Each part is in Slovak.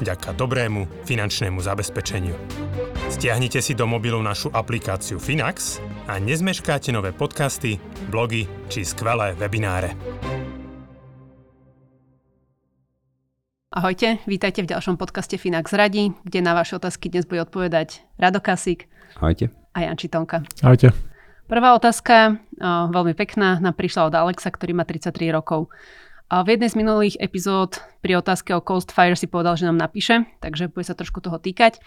vďaka dobrému finančnému zabezpečeniu. Stiahnite si do mobilu našu aplikáciu Finax a nezmeškáte nové podcasty, blogy či skvelé webináre. Ahojte, vítajte v ďalšom podcaste Finax Radí, kde na vaše otázky dnes bude odpovedať Rado Kasík Ahojte. a Jan Čitonka. Ahojte. Prvá otázka, o, veľmi pekná, nám prišla od Alexa, ktorý má 33 rokov. V jednej z minulých epizód pri otázke o Coast Fire si povedal, že nám napíše, takže bude sa trošku toho týkať.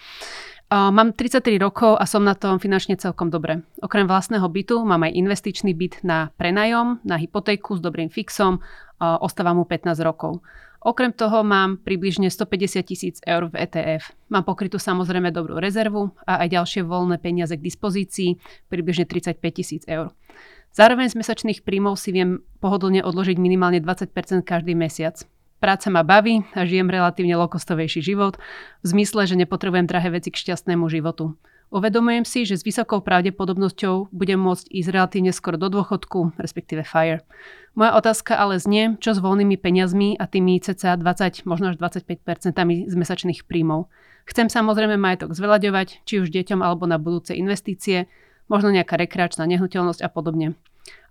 Mám 33 rokov a som na tom finančne celkom dobre. Okrem vlastného bytu mám aj investičný byt na prenajom, na hypotéku s dobrým fixom, ostáva mu 15 rokov. Okrem toho mám približne 150 tisíc eur v ETF. Mám pokrytú samozrejme dobrú rezervu a aj ďalšie voľné peniaze k dispozícii, približne 35 tisíc eur. Zároveň z mesačných príjmov si viem pohodlne odložiť minimálne 20% každý mesiac. Práca ma baví a žijem relatívne lokostovejší život, v zmysle, že nepotrebujem drahé veci k šťastnému životu. Uvedomujem si, že s vysokou pravdepodobnosťou budem môcť ísť relatívne skoro do dôchodku, respektíve FIRE. Moja otázka ale znie, čo s voľnými peniazmi a tými cca 20, možno až 25% z mesačných príjmov. Chcem samozrejme majetok zveľaďovať, či už deťom alebo na budúce investície, možno nejaká rekreačná nehnuteľnosť a podobne.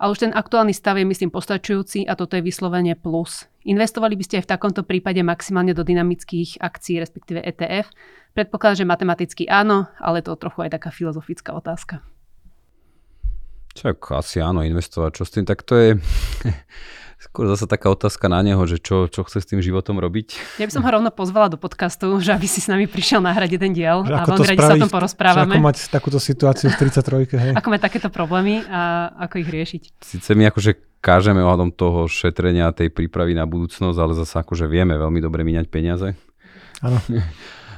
Ale už ten aktuálny stav je myslím postačujúci a toto je vyslovene plus. Investovali by ste aj v takomto prípade maximálne do dynamických akcií, respektíve ETF. Predpokladám, že matematicky áno, ale to trochu aj taká filozofická otázka. Čak asi áno, investovať, čo s tým, tak to je skôr zase taká otázka na neho, že čo, čo chce s tým životom robiť. Ja by som ho rovno pozvala do podcastu, že aby si s nami prišiel nahrať jeden diel Že a veľmi to radi sa o tom porozprávame. Ako mať takúto situáciu v 33 hej. Ako mať takéto problémy a ako ich riešiť. Sice my akože kážeme ohľadom toho šetrenia tej prípravy na budúcnosť, ale zase akože vieme veľmi dobre míňať peniaze. Áno.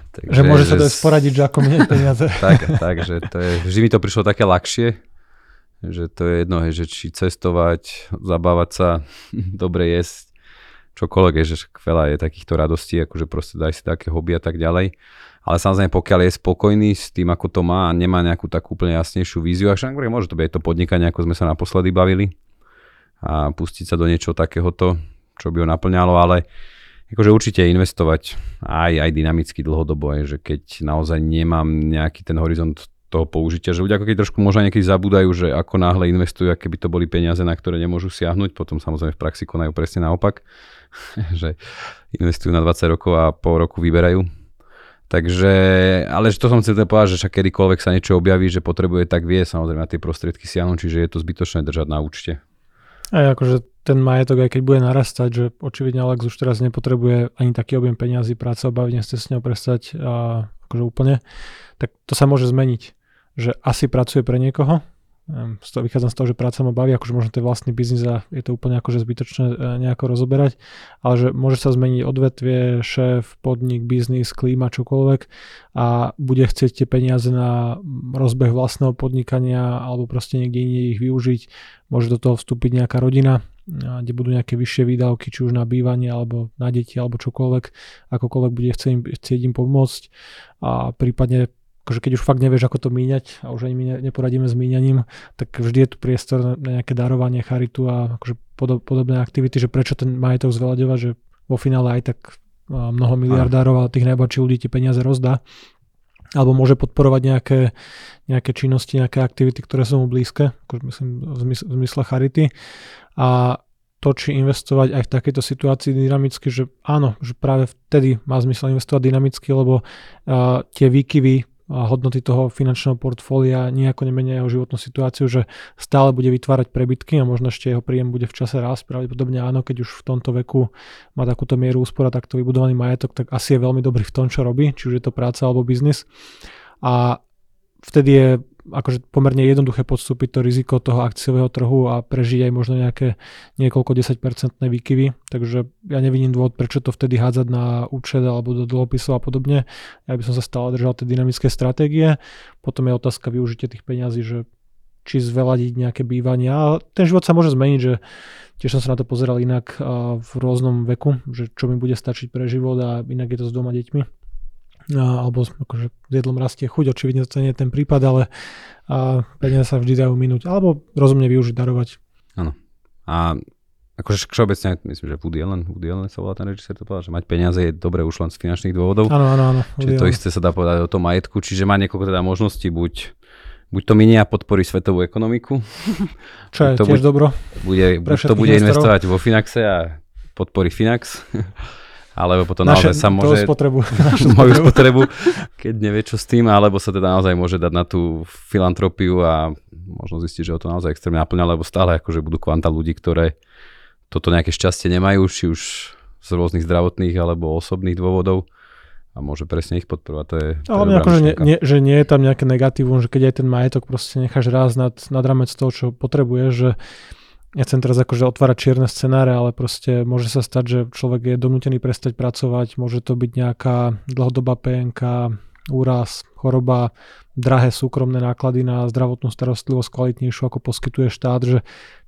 Takže, Že môže sa to sporadiť, že ako miniať peniaze. tak, tak, že to je, vždy mi to prišlo také ľahšie, že to je jedno, že či cestovať, zabávať sa, dobre jesť, čokoľvek, je, že veľa je takýchto radostí, akože proste daj si také hobby a tak ďalej. Ale samozrejme, pokiaľ je spokojný s tým, ako to má a nemá nejakú takú úplne jasnejšiu víziu, a však hovorím, môže to byť to podnikanie, ako sme sa naposledy bavili a pustiť sa do niečoho takéhoto, čo by ho naplňalo, ale akože určite investovať aj, aj dynamicky dlhodobo, je, že keď naozaj nemám nejaký ten horizont toho použitia, že ľudia ako keď trošku možno niekedy zabúdajú, že ako náhle investujú, aké by to boli peniaze, na ktoré nemôžu siahnuť, potom samozrejme v praxi konajú presne naopak, že investujú na 20 rokov a pol roku vyberajú. Takže, ale že to som chcel teda povedať, že však kedykoľvek sa niečo objaví, že potrebuje, tak vie samozrejme na tie prostriedky siahnuť, čiže je to zbytočné držať na účte. Aj akože ten majetok, aj keď bude narastať, že očividne Alex už teraz nepotrebuje ani taký objem peňazí, práca obaví, nechce s ňou prestať a, akože úplne, tak to sa môže zmeniť. Že asi pracuje pre niekoho, Ehm, z toho, vychádzam z toho, že práca ma baví, akože možno to je vlastný biznis a je to úplne akože zbytočné e, nejako rozoberať, ale že môže sa zmeniť odvetvie, šéf, podnik, biznis, klíma, čokoľvek a bude chcieť tie peniaze na rozbeh vlastného podnikania alebo proste niekde inde ich využiť. Môže do toho vstúpiť nejaká rodina, a kde budú nejaké vyššie výdavky, či už na bývanie alebo na deti alebo čokoľvek, akokoľvek bude chcieť im, chcieť im pomôcť a prípadne akože keď už fakt nevieš, ako to míňať a už ani my ne- neporadíme s míňaním, tak vždy je tu priestor na nejaké darovanie, charitu a akože podob, podobné aktivity, že prečo ten majetok zveľaďovať, že vo finále aj tak mnoho miliardárov a tých najbohatších ľudí tie peniaze rozdá alebo môže podporovať nejaké, nejaké činnosti, nejaké aktivity, ktoré sú mu blízke, akože myslím v zmysle, charity. A to, či investovať aj v takejto situácii dynamicky, že áno, že práve vtedy má zmysel investovať dynamicky, lebo uh, tie výkyvy hodnoty toho finančného portfólia nejako nemenia jeho životnú situáciu, že stále bude vytvárať prebytky a možno ešte jeho príjem bude v čase rásť. Pravdepodobne áno, keď už v tomto veku má takúto mieru úspora, takto vybudovaný majetok, tak asi je veľmi dobrý v tom, čo robí, či už je to práca alebo biznis. A vtedy je akože pomerne jednoduché podstúpiť to riziko toho akciového trhu a prežiť aj možno nejaké niekoľko 10% výkyvy, takže ja nevidím dôvod, prečo to vtedy hádzať na účet alebo do dlhopisov a podobne. Ja by som sa stále držal tie dynamické stratégie. Potom je otázka využitia tých peňazí, že či zveladiť nejaké bývanie. A ten život sa môže zmeniť, že tiež som sa na to pozeral inak v rôznom veku, že čo mi bude stačiť pre život a inak je to s doma deťmi alebo akože s jedlom rastie chuť, očividne to nie je ten prípad, ale a peniaze sa vždy dajú minúť, alebo rozumne využiť, darovať. Áno. A akože všeobecne, myslím, že Woody Allen, Woody Allen sa volá ten režisér, to povedal, že mať peniaze je dobre už len z finančných dôvodov. Áno, áno, áno. Čiže to isté sa dá povedať o tom majetku, čiže má niekoľko teda možností, buď buď to minie a podporí svetovú ekonomiku. Čo je to tiež buď, dobro. Bude, buď to bude investovať vo Finaxe a podporí Finax, alebo potom Naše, naozaj sa môže... spotrebu. moju spotrebu, keď nevie čo s tým, alebo sa teda naozaj môže dať na tú filantropiu a možno zistiť, že ho to naozaj extrémne naplňa, lebo stále akože budú kvanta ľudí, ktoré toto nejaké šťastie nemajú, či už z rôznych zdravotných alebo osobných dôvodov a môže presne ich podporovať. To je, to Ale akože nie, nie, že nie je tam nejaké negatívum, že keď aj ten majetok proste necháš raz nad, nad ramec toho, čo potrebuješ, že nechcem teraz akože otvárať čierne scenáre, ale proste môže sa stať, že človek je donútený prestať pracovať, môže to byť nejaká dlhodobá PNK, úraz, choroba, drahé súkromné náklady na zdravotnú starostlivosť kvalitnejšiu, ako poskytuje štát, že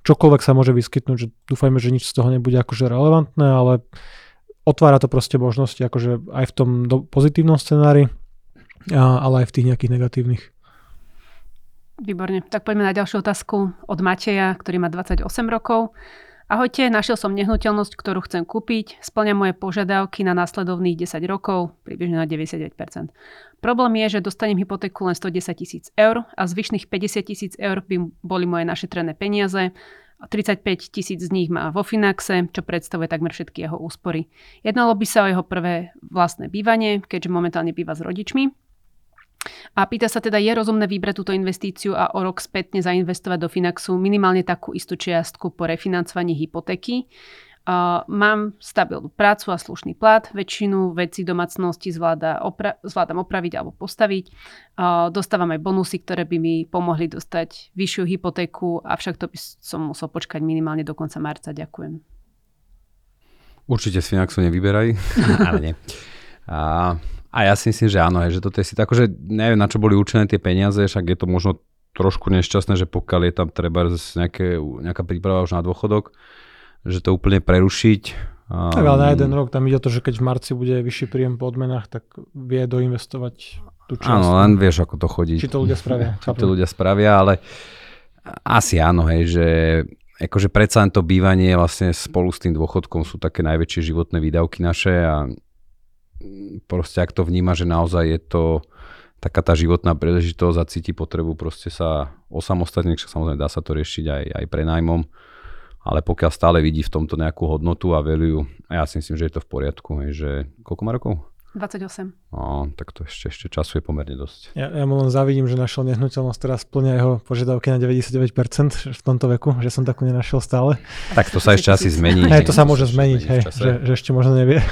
čokoľvek sa môže vyskytnúť, že dúfajme, že nič z toho nebude akože relevantné, ale otvára to proste možnosti akože aj v tom pozitívnom scenári, ale aj v tých nejakých negatívnych. Výborne. Tak poďme na ďalšiu otázku od Mateja, ktorý má 28 rokov. Ahojte, našiel som nehnuteľnosť, ktorú chcem kúpiť. Splňa moje požiadavky na následovných 10 rokov, približne na 99%. Problém je, že dostanem hypotéku len 110 tisíc eur a zvyšných 50 tisíc eur by boli moje našetrené peniaze. 35 tisíc z nich má vo Finaxe, čo predstavuje takmer všetky jeho úspory. Jednalo by sa o jeho prvé vlastné bývanie, keďže momentálne býva s rodičmi. A pýta sa teda, je rozumné vybrať túto investíciu a o rok spätne zainvestovať do Finaxu minimálne takú istú čiastku po refinancovaní hypotéky. Uh, mám stabilnú prácu a slušný plat, väčšinu vecí domácnosti zvláda opra- zvládam opraviť alebo postaviť. Uh, dostávam aj bonusy, ktoré by mi pomohli dostať vyššiu hypotéku, avšak to by som musel počkať minimálne do konca marca. Ďakujem. Určite si Finaxu nevyberaj, ale nie. A a ja si myslím, že áno, že toto je si tak, že neviem, na čo boli určené tie peniaze, však je to možno trošku nešťastné, že pokiaľ je tam treba nejaké, nejaká príprava už na dôchodok, že to úplne prerušiť. Um, tak ale na jeden rok tam ide o to, že keď v marci bude vyšší príjem po odmenách, tak vie doinvestovať tú časť. Áno, len vieš, ako to chodí. Či to ľudia spravia. Či to ľudia spravia, ale asi áno, hej, že akože predsa len to bývanie vlastne spolu s tým dôchodkom sú také najväčšie životné výdavky naše a proste ak to vníma, že naozaj je to taká tá životná príležitosť a cíti potrebu proste sa osamostatniť, samozrejme dá sa to riešiť aj, aj prenajmom, ale pokiaľ stále vidí v tomto nejakú hodnotu a value, ja si myslím, že je to v poriadku, že koľko má rokov? 28. No, tak to ešte, ešte času je pomerne dosť. Ja, ja mu len závidím, že našiel nehnuteľnosť, ktorá splňa jeho požiadavky na 99% v tomto veku, že som takú nenašiel stále. Tak to sa ešte asi zmení. Hej, to sa môže zmeniť, hej, že, že ešte možno nevie.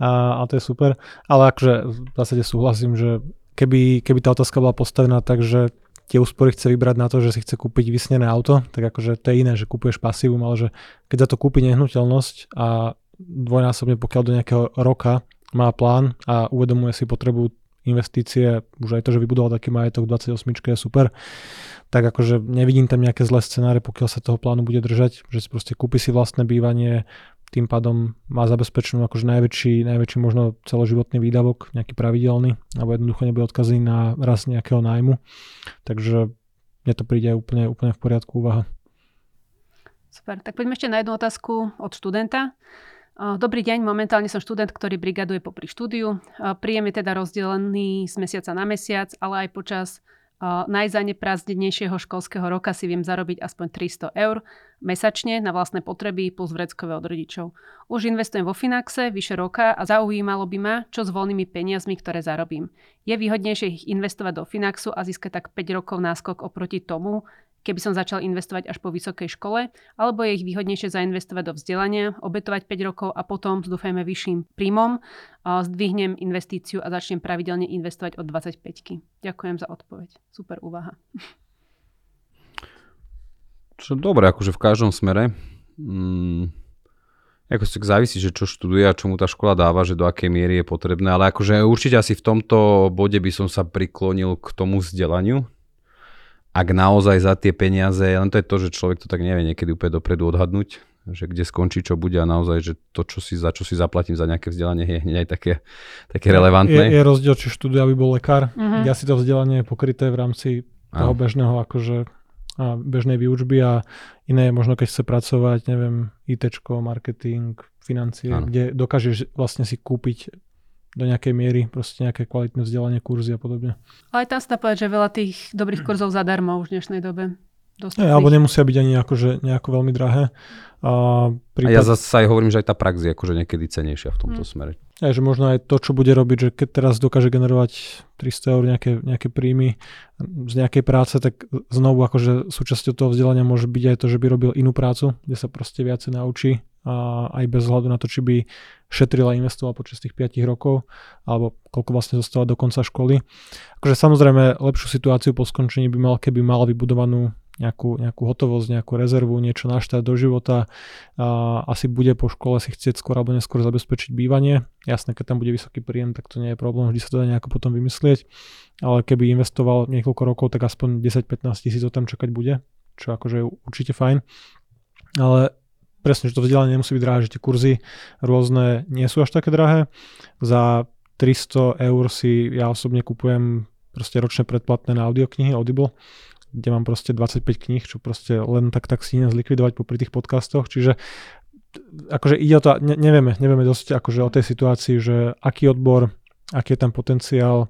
A, a to je super. Ale akože v zásade súhlasím, že keby, keby tá otázka bola postavená tak, že tie úspory chce vybrať na to, že si chce kúpiť vysnené auto, tak akože to je iné, že kúpuješ pasívum, ale že keď za to kúpi nehnuteľnosť a dvojnásobne pokiaľ do nejakého roka má plán a uvedomuje si potrebu investície, už aj to, že vybudoval taký majetok 28 je super, tak akože nevidím tam nejaké zlé scenáre, pokiaľ sa toho plánu bude držať, že si proste kúpi si vlastné bývanie, tým pádom má zabezpečenú akože najväčší, najväčší možno celoživotný výdavok, nejaký pravidelný, alebo jednoducho nebude odkazený na raz nejakého nájmu. Takže mne to príde úplne, úplne v poriadku úvaha. Super, tak poďme ešte na jednu otázku od študenta. Dobrý deň, momentálne som študent, ktorý brigaduje popri štúdiu. Príjem je teda rozdelený z mesiaca na mesiac, ale aj počas najzaneprázdnenejšieho školského roka si viem zarobiť aspoň 300 eur mesačne na vlastné potreby plus vreckové od rodičov. Už investujem vo Finaxe vyše roka a zaujímalo by ma, čo s voľnými peniazmi, ktoré zarobím. Je výhodnejšie ich investovať do Finaxu a získať tak 5 rokov náskok oproti tomu, keby som začal investovať až po vysokej škole, alebo je ich výhodnejšie zainvestovať do vzdelania, obetovať 5 rokov a potom dúfajme vyšším príjmom zdvihnem investíciu a začnem pravidelne investovať od 25 Ďakujem za odpoveď. Super úvaha. Čo dobre, akože v každom smere. Mm, ako si závisí, že čo študuje a čo mu tá škola dáva, že do akej miery je potrebné, ale akože určite asi v tomto bode by som sa priklonil k tomu vzdelaniu, ak naozaj za tie peniaze, len to je to, že človek to tak nevie niekedy úplne dopredu odhadnúť, že kde skončí, čo bude a naozaj, že to, čo si, za čo si zaplatím za nejaké vzdelanie, je hneď aj také, také relevantné. Je, je rozdiel, či študuje, aby bol lekár. Uh-huh. Ja si to vzdelanie je pokryté v rámci toho Áno. bežného akože a bežnej výučby a iné možno keď chce pracovať, neviem, IT, marketing, financie, Áno. kde dokážeš vlastne si kúpiť do nejakej miery proste nejaké kvalitné vzdelanie, kurzy a podobne. Ale aj tam sa povedať, že veľa tých dobrých kurzov zadarmo už v dnešnej dobe. Nie, alebo nemusia byť ani akože nejako veľmi drahé. A, prípad... a ja zase aj hovorím, že aj tá prax je akože niekedy cenejšia v tomto hmm. smere. Aj, že možno aj to, čo bude robiť, že keď teraz dokáže generovať 300 eur nejaké, nejaké príjmy z nejakej práce, tak znovu akože súčasťou toho vzdelania môže byť aj to, že by robil inú prácu, kde sa proste viacej naučí a aj bez hľadu na to, či by šetril a investoval počas tých 5 rokov, alebo koľko vlastne zostala do konca školy. Akože samozrejme lepšiu situáciu po skončení by mal, keby mal vybudovanú nejakú, nejakú hotovosť, nejakú rezervu, niečo na štát do života. A asi bude po škole si chcieť skôr alebo neskôr zabezpečiť bývanie. Jasné, keď tam bude vysoký príjem, tak to nie je problém, vždy sa to dá nejako potom vymyslieť. Ale keby investoval niekoľko rokov, tak aspoň 10-15 tisíc o tam čakať bude, čo akože je určite fajn. Ale presne, že to vzdelanie nemusí byť drahé, že tie kurzy rôzne nie sú až také drahé. Za 300 eur si ja osobne kupujem proste ročné predplatné na audioknihy Audible, kde mám proste 25 kníh, čo proste len tak tak si zlikvidovať popri tých podcastoch, čiže akože ide o to, ne, nevieme, nevieme dosť akože o tej situácii, že aký odbor, aký je tam potenciál,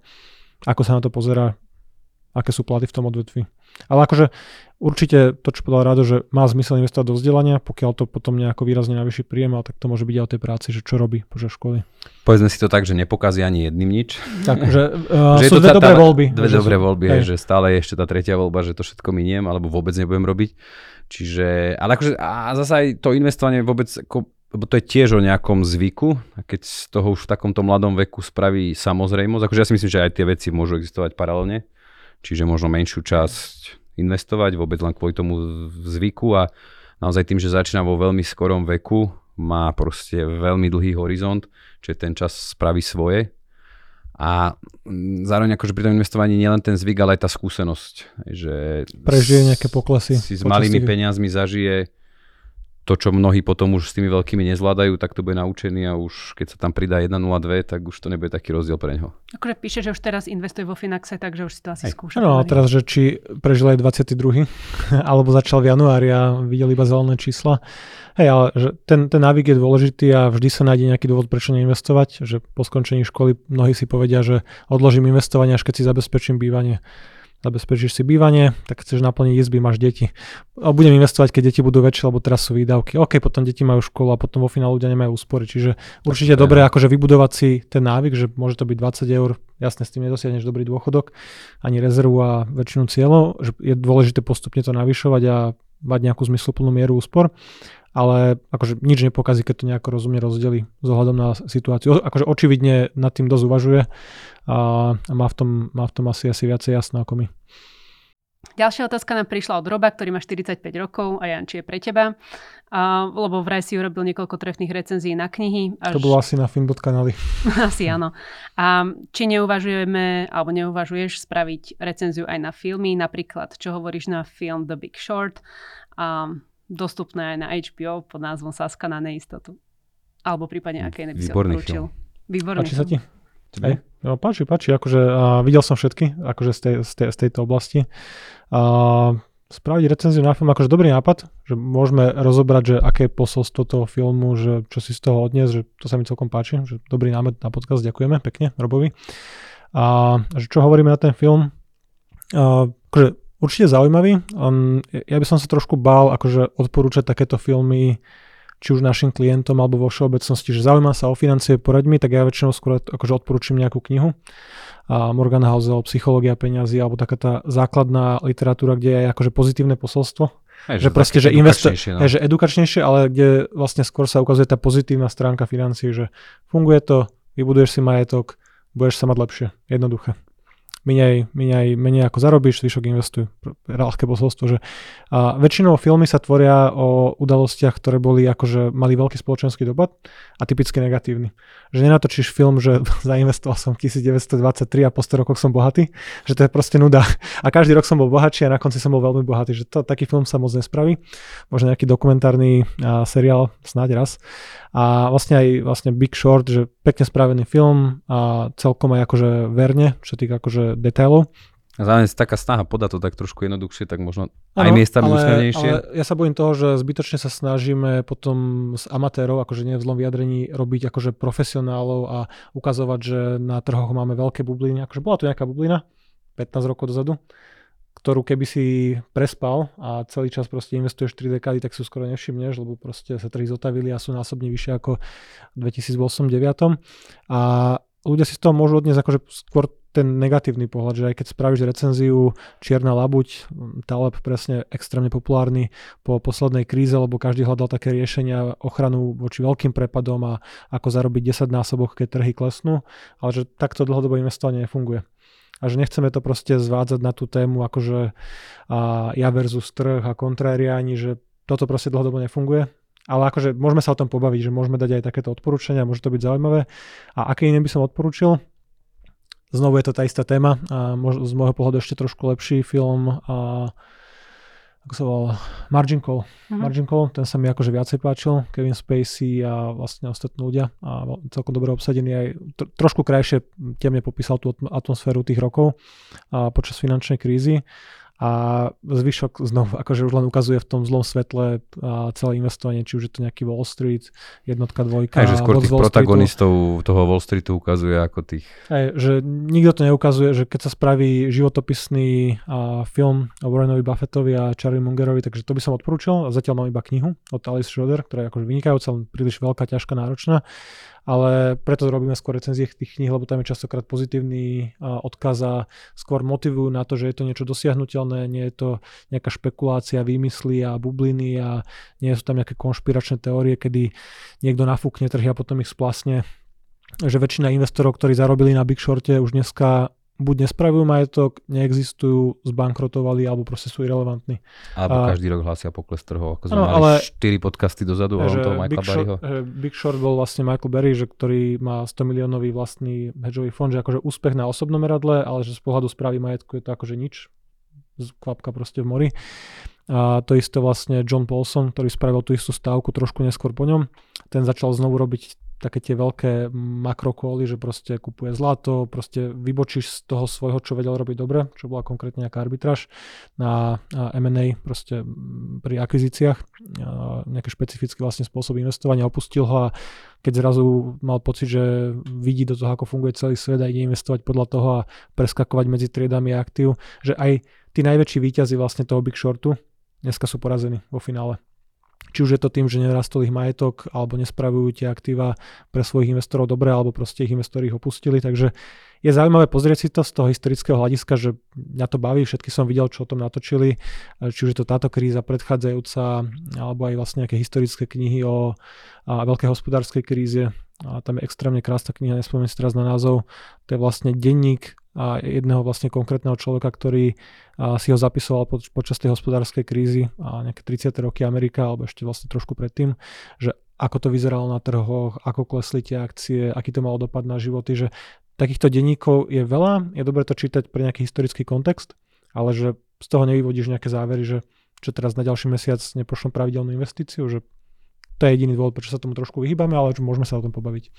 ako sa na to pozera, aké sú platy v tom odvetvi. Ale akože určite to, čo povedal Rado, že má zmysel investovať do vzdelania, pokiaľ to potom nejako výrazne navýši príjem, ale tak to môže byť aj o tej práci, že čo robí počas školy. Povedzme si to tak, že nepokazí ani jedným nič. Takže uh, že sú dve dobré voľby. Dve dobré voľby, hej. že stále je ešte tá tretia voľba, že to všetko miniem, alebo vôbec nebudem robiť. Čiže, ale akože, a zase aj to investovanie vôbec, ako, lebo to je tiež o nejakom zvyku, a keď z toho už v takomto mladom veku spraví samozrejmosť, akože ja si myslím, že aj tie veci môžu existovať paralelne, čiže možno menšiu časť investovať, vôbec len kvôli tomu zvyku a naozaj tým, že začína vo veľmi skorom veku, má proste veľmi dlhý horizont, čiže ten čas spraví svoje. A zároveň akože pri tom investovaní nielen ten zvyk, ale aj tá skúsenosť. Že Prežije nejaké poklesy. Si s malými peniazmi zažije to, čo mnohí potom už s tými veľkými nezvládajú, tak to bude naučený a už keď sa tam pridá 1.02, tak už to nebude taký rozdiel pre neho. Akože píše, že už teraz investuje vo Finaxe, takže už si to asi skúša. No a teraz, že či prežil aj 22. alebo začal v januári a videl iba zelené čísla. Hej, ale že ten, ten návyk je dôležitý a vždy sa nájde nejaký dôvod, prečo neinvestovať, že po skončení školy mnohí si povedia, že odložím investovanie, až keď si zabezpečím bývanie zabezpečíš si bývanie, tak chceš naplniť izby, máš deti. A budem investovať, keď deti budú väčšie, lebo teraz sú výdavky. OK, potom deti majú školu a potom vo finále ľudia nemajú úspory. Čiže určite je dobré akože vybudovať si ten návyk, že môže to byť 20 eur, jasne s tým nedosiahneš dobrý dôchodok, ani rezervu a väčšinu cieľov, že je dôležité postupne to navyšovať a mať nejakú zmysluplnú mieru úspor ale akože nič nepokazí, keď to nejako rozumne rozdeli z ohľadom na situáciu. Akože očividne nad tým dosť uvažuje a, má, v tom, má v tom asi, asi viacej jasno ako my. Ďalšia otázka nám prišla od Roba, ktorý má 45 rokov a Janči je pre teba. A, lebo vraj si urobil niekoľko trefných recenzií na knihy. Až... To bolo asi na Film.kanali. asi áno. A či neuvažujeme, alebo neuvažuješ spraviť recenziu aj na filmy, napríklad, čo hovoríš na film The Big Short, a dostupné aj na HBO pod názvom Saska na neistotu. Alebo prípadne aké iné by si odporúčil. Výborný Páči sa ti? Hej. No, páči, páči. Akože, a videl som všetky akože z, tej, z, tej, z tejto oblasti. A spraviť recenziu na film, akože dobrý nápad, že môžeme rozobrať, že aké je posolstvo toho filmu, že čo si z toho odnies, že to sa mi celkom páči, že dobrý námet na podcast, ďakujeme pekne Robovi. A že čo hovoríme na ten film, a, akože určite zaujímavý. Um, ja by som sa trošku bál akože odporúčať takéto filmy či už našim klientom alebo vo všeobecnosti, že zaujíma sa o financie, poraď mi, tak ja väčšinou skôr akože odporúčam nejakú knihu. A Morgan Housel, Psychológia peňazí alebo taká tá základná literatúra, kde je akože pozitívne posolstvo. Hej, že proste, že, investor, no. hej, že edukačnejšie, ale kde vlastne skôr sa ukazuje tá pozitívna stránka financií, že funguje to, vybuduješ si majetok, budeš sa mať lepšie, jednoduché minej, minej, menej ako zarobíš, zvyšok investuj. Ľahké posolstvo, že a väčšinou filmy sa tvoria o udalostiach, ktoré boli akože mali veľký spoločenský dopad a typicky negatívny. Že nenatočíš film, že zainvestoval som 1923 a po 100 rokoch som bohatý, že to je proste nuda. A každý rok som bol bohatší a na konci som bol veľmi bohatý, že to, taký film sa moc nespraví. Možno nejaký dokumentárny a, seriál, snáď raz. A vlastne aj vlastne Big Short, že pekne spravený film a celkom aj akože verne, čo týka akože detailov. A zároveň taká snaha podať to tak trošku jednoduchšie, tak možno aj ano, miestami úsmevnejšie. Ale ja sa bojím toho, že zbytočne sa snažíme potom s amatérov, akože nie v zlom vyjadrení, robiť akože profesionálov a ukazovať, že na trhoch máme veľké bubliny. Akože bola tu nejaká bublina 15 rokov dozadu, ktorú keby si prespal a celý čas proste investuješ 3 dekády, tak si skoro nevšimneš, lebo proste sa trhy zotavili a sú násobne vyššie ako v 2008-2009. A ľudia si z toho môžu odniesť akože skôr ten negatívny pohľad, že aj keď spravíš recenziu Čierna labuť, Taleb presne extrémne populárny po poslednej kríze, lebo každý hľadal také riešenia ochranu voči veľkým prepadom a ako zarobiť 10 násobok, keď trhy klesnú, ale že takto dlhodobo investovanie nefunguje. A že nechceme to proste zvádzať na tú tému akože a ja versus trh a kontrariáni, že toto proste dlhodobo nefunguje. Ale akože môžeme sa o tom pobaviť, že môžeme dať aj takéto odporúčania, môže to byť zaujímavé. A aké iné by som odporúčil? Znovu je to tá istá téma a mož, z môjho pohľadu ešte trošku lepší film a ako sa volal, Margin Call. Mm-hmm. Margin Call, ten sa mi akože viacej páčil, Kevin Spacey a vlastne ostatní ľudia a celkom dobre obsadený aj tro, trošku krajšie temne popísal tú atmosféru tých rokov a počas finančnej krízy a zvyšok znovu akože už len ukazuje v tom zlom svetle a celé investovanie, či už je to nejaký Wall Street, jednotka, dvojka. Aj, že skôr tých protagonistov toho Wall Streetu ukazuje ako tých. Aj, že nikto to neukazuje, že keď sa spraví životopisný a, film o Warrenovi Buffettovi a Charlie Mungerovi, takže to by som odporúčal. Zatiaľ mám iba knihu od Alice Schroeder, ktorá je akože vynikajúca, len príliš veľká, ťažká, náročná ale preto robíme skôr recenzie tých kníh, lebo tam je častokrát pozitívny odkaz a skôr motivujú na to, že je to niečo dosiahnutelné, nie je to nejaká špekulácia, výmysly a bubliny a nie sú tam nejaké konšpiračné teórie, kedy niekto nafúkne trhy a potom ich splasne. Že väčšina investorov, ktorí zarobili na Big Shorte, už dneska buď nespravujú majetok, neexistujú, zbankrotovali alebo proste sú irrelevantní. Alebo a, každý rok hlásia pokles trhov, ako sme no, mali ale, 4 podcasty dozadu o toho Michaela Big Barryho. Short, Big Short bol vlastne Michael Barry, že, ktorý má 100 miliónový vlastný hedžový fond, že akože úspech na osobnom meradle, ale že z pohľadu správy majetku je to akože nič, kvapka proste v mori. A to isté vlastne John Paulson, ktorý spravil tú istú stávku trošku neskôr po ňom. Ten začal znovu robiť také tie veľké makrokóly, že proste kupuje zlato, proste vybočíš z toho svojho, čo vedel robiť dobre, čo bola konkrétne nejaká arbitráž na M&A proste pri akvizíciách, nejaký špecifický vlastne spôsob investovania, opustil ho a keď zrazu mal pocit, že vidí do toho, ako funguje celý svet a ide investovať podľa toho a preskakovať medzi triedami aktív, že aj tí najväčší výťazí vlastne toho Big Shortu dneska sú porazení vo finále. Či už je to tým, že nerastol ich majetok, alebo nespravujú tie aktíva pre svojich investorov dobre, alebo proste ich investori ich opustili. Takže je zaujímavé pozrieť si to z toho historického hľadiska, že mňa to baví, všetky som videl, čo o tom natočili, či už je to táto kríza predchádzajúca, alebo aj vlastne nejaké historické knihy o veľkej hospodárskej kríze. A tam je extrémne krásna kniha, nespomínam si teraz na názov. To je vlastne denník jedného vlastne konkrétneho človeka, ktorý a si ho zapisoval poč- počas tej hospodárskej krízy a nejaké 30. roky Amerika, alebo ešte vlastne trošku predtým, že ako to vyzeralo na trhoch, ako klesli tie akcie, aký to malo dopad na životy, že takýchto denníkov je veľa, je dobre to čítať pre nejaký historický kontext, ale že z toho nevyvodíš nejaké závery, že čo teraz na ďalší mesiac nepošlom pravidelnú investíciu, že to je jediný dôvod, prečo sa tomu trošku vyhýbame, ale môžeme sa o tom pobaviť.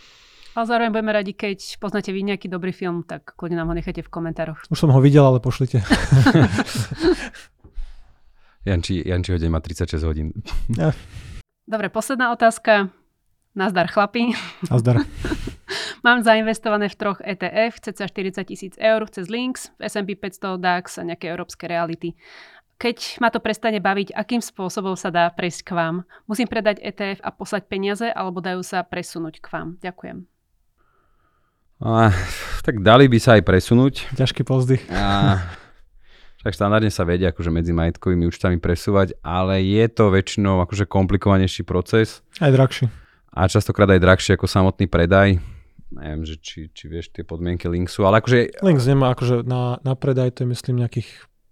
Ale zároveň budeme radi, keď poznáte vy nejaký dobrý film, tak kľudne nám ho nechajte v komentároch. Už som ho videl, ale pošlite. Janči, Janči deň má 36 hodín. Ja. Dobre, posledná otázka. Nazdar chlapi. Nazdar. Mám zainvestované v troch ETF, cca 40 tisíc eur, cez Links, S&P 500, DAX a nejaké európske reality. keď ma to prestane baviť, akým spôsobom sa dá prejsť k vám? Musím predať ETF a poslať peniaze, alebo dajú sa presunúť k vám? Ďakujem. A, tak dali by sa aj presunúť. Ťažký pozdych. A, tak štandardne sa vedia akože medzi majetkovými účtami presúvať, ale je to väčšinou akože komplikovanejší proces. Aj drahší. A častokrát aj drahší ako samotný predaj. Neviem, že či, či vieš tie podmienky Linksu, ale akože... Links nemá akože na, na predaj, to je myslím nejakých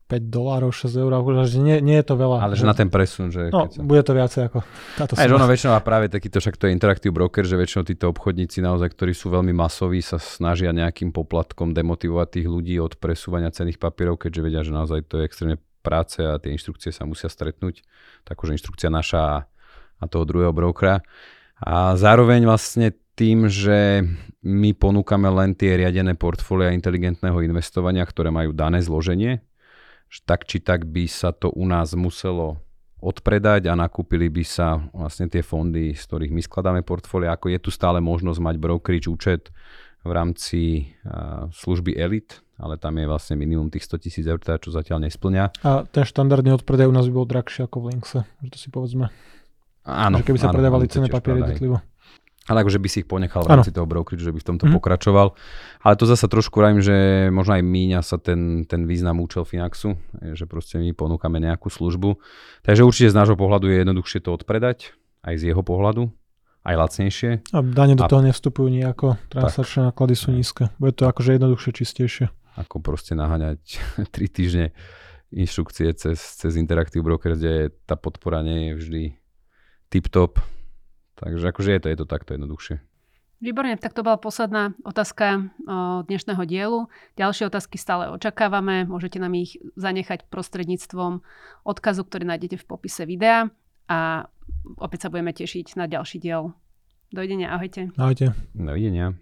5 dolárov, 6 eur, že nie, nie je to veľa. Ale že na ten presun, že... No, sa... bude to viacej ako táto Aj, že ono väčšinou a práve takýto, však to je Interactive Broker, že väčšinou títo obchodníci naozaj, ktorí sú veľmi masoví, sa snažia nejakým poplatkom demotivovať tých ľudí od presúvania cených papierov, keďže vedia, že naozaj to je extrémne práce a tie inštrukcie sa musia stretnúť. Takže inštrukcia naša a toho druhého brokera. A zároveň vlastne tým, že my ponúkame len tie riadené portfólia inteligentného investovania, ktoré majú dané zloženie, tak či tak by sa to u nás muselo odpredať a nakúpili by sa vlastne tie fondy, z ktorých my skladáme portfólia. Ako je tu stále možnosť mať brokerage účet v rámci uh, služby Elite, ale tam je vlastne minimum tých 100 tisíc eur, teda čo zatiaľ nesplňa. A ten štandardný odpredaj u nás by bol drahší ako v Linkse, že to si povedzme. Áno. Že keby sa áno, predávali cenné papiery jednotlivo. Ale akože by si ich ponechal v rámci toho brokerage, že by v tomto mm. pokračoval. Ale to zase trošku rajím, že možno aj míňa sa ten, ten význam účel Finaxu, že proste my ponúkame nejakú službu. Takže určite z nášho pohľadu je jednoduchšie to odpredať, aj z jeho pohľadu, aj lacnejšie. A dane do a... toho nevstupujú nejako, transakčné náklady sú nízke. Bude to akože jednoduchšie, čistejšie. Ako proste naháňať 3 týždne inštrukcie cez, cez Interactive Broker, kde tá podpora nie je vždy tip-top Takže akože je to, je to takto jednoduchšie. Výborne, tak to bola posledná otázka dnešného dielu. Ďalšie otázky stále očakávame, môžete nám ich zanechať prostredníctvom odkazu, ktorý nájdete v popise videa a opäť sa budeme tešiť na ďalší diel. Dovidenia, ahojte. Ahojte. Dovidenia.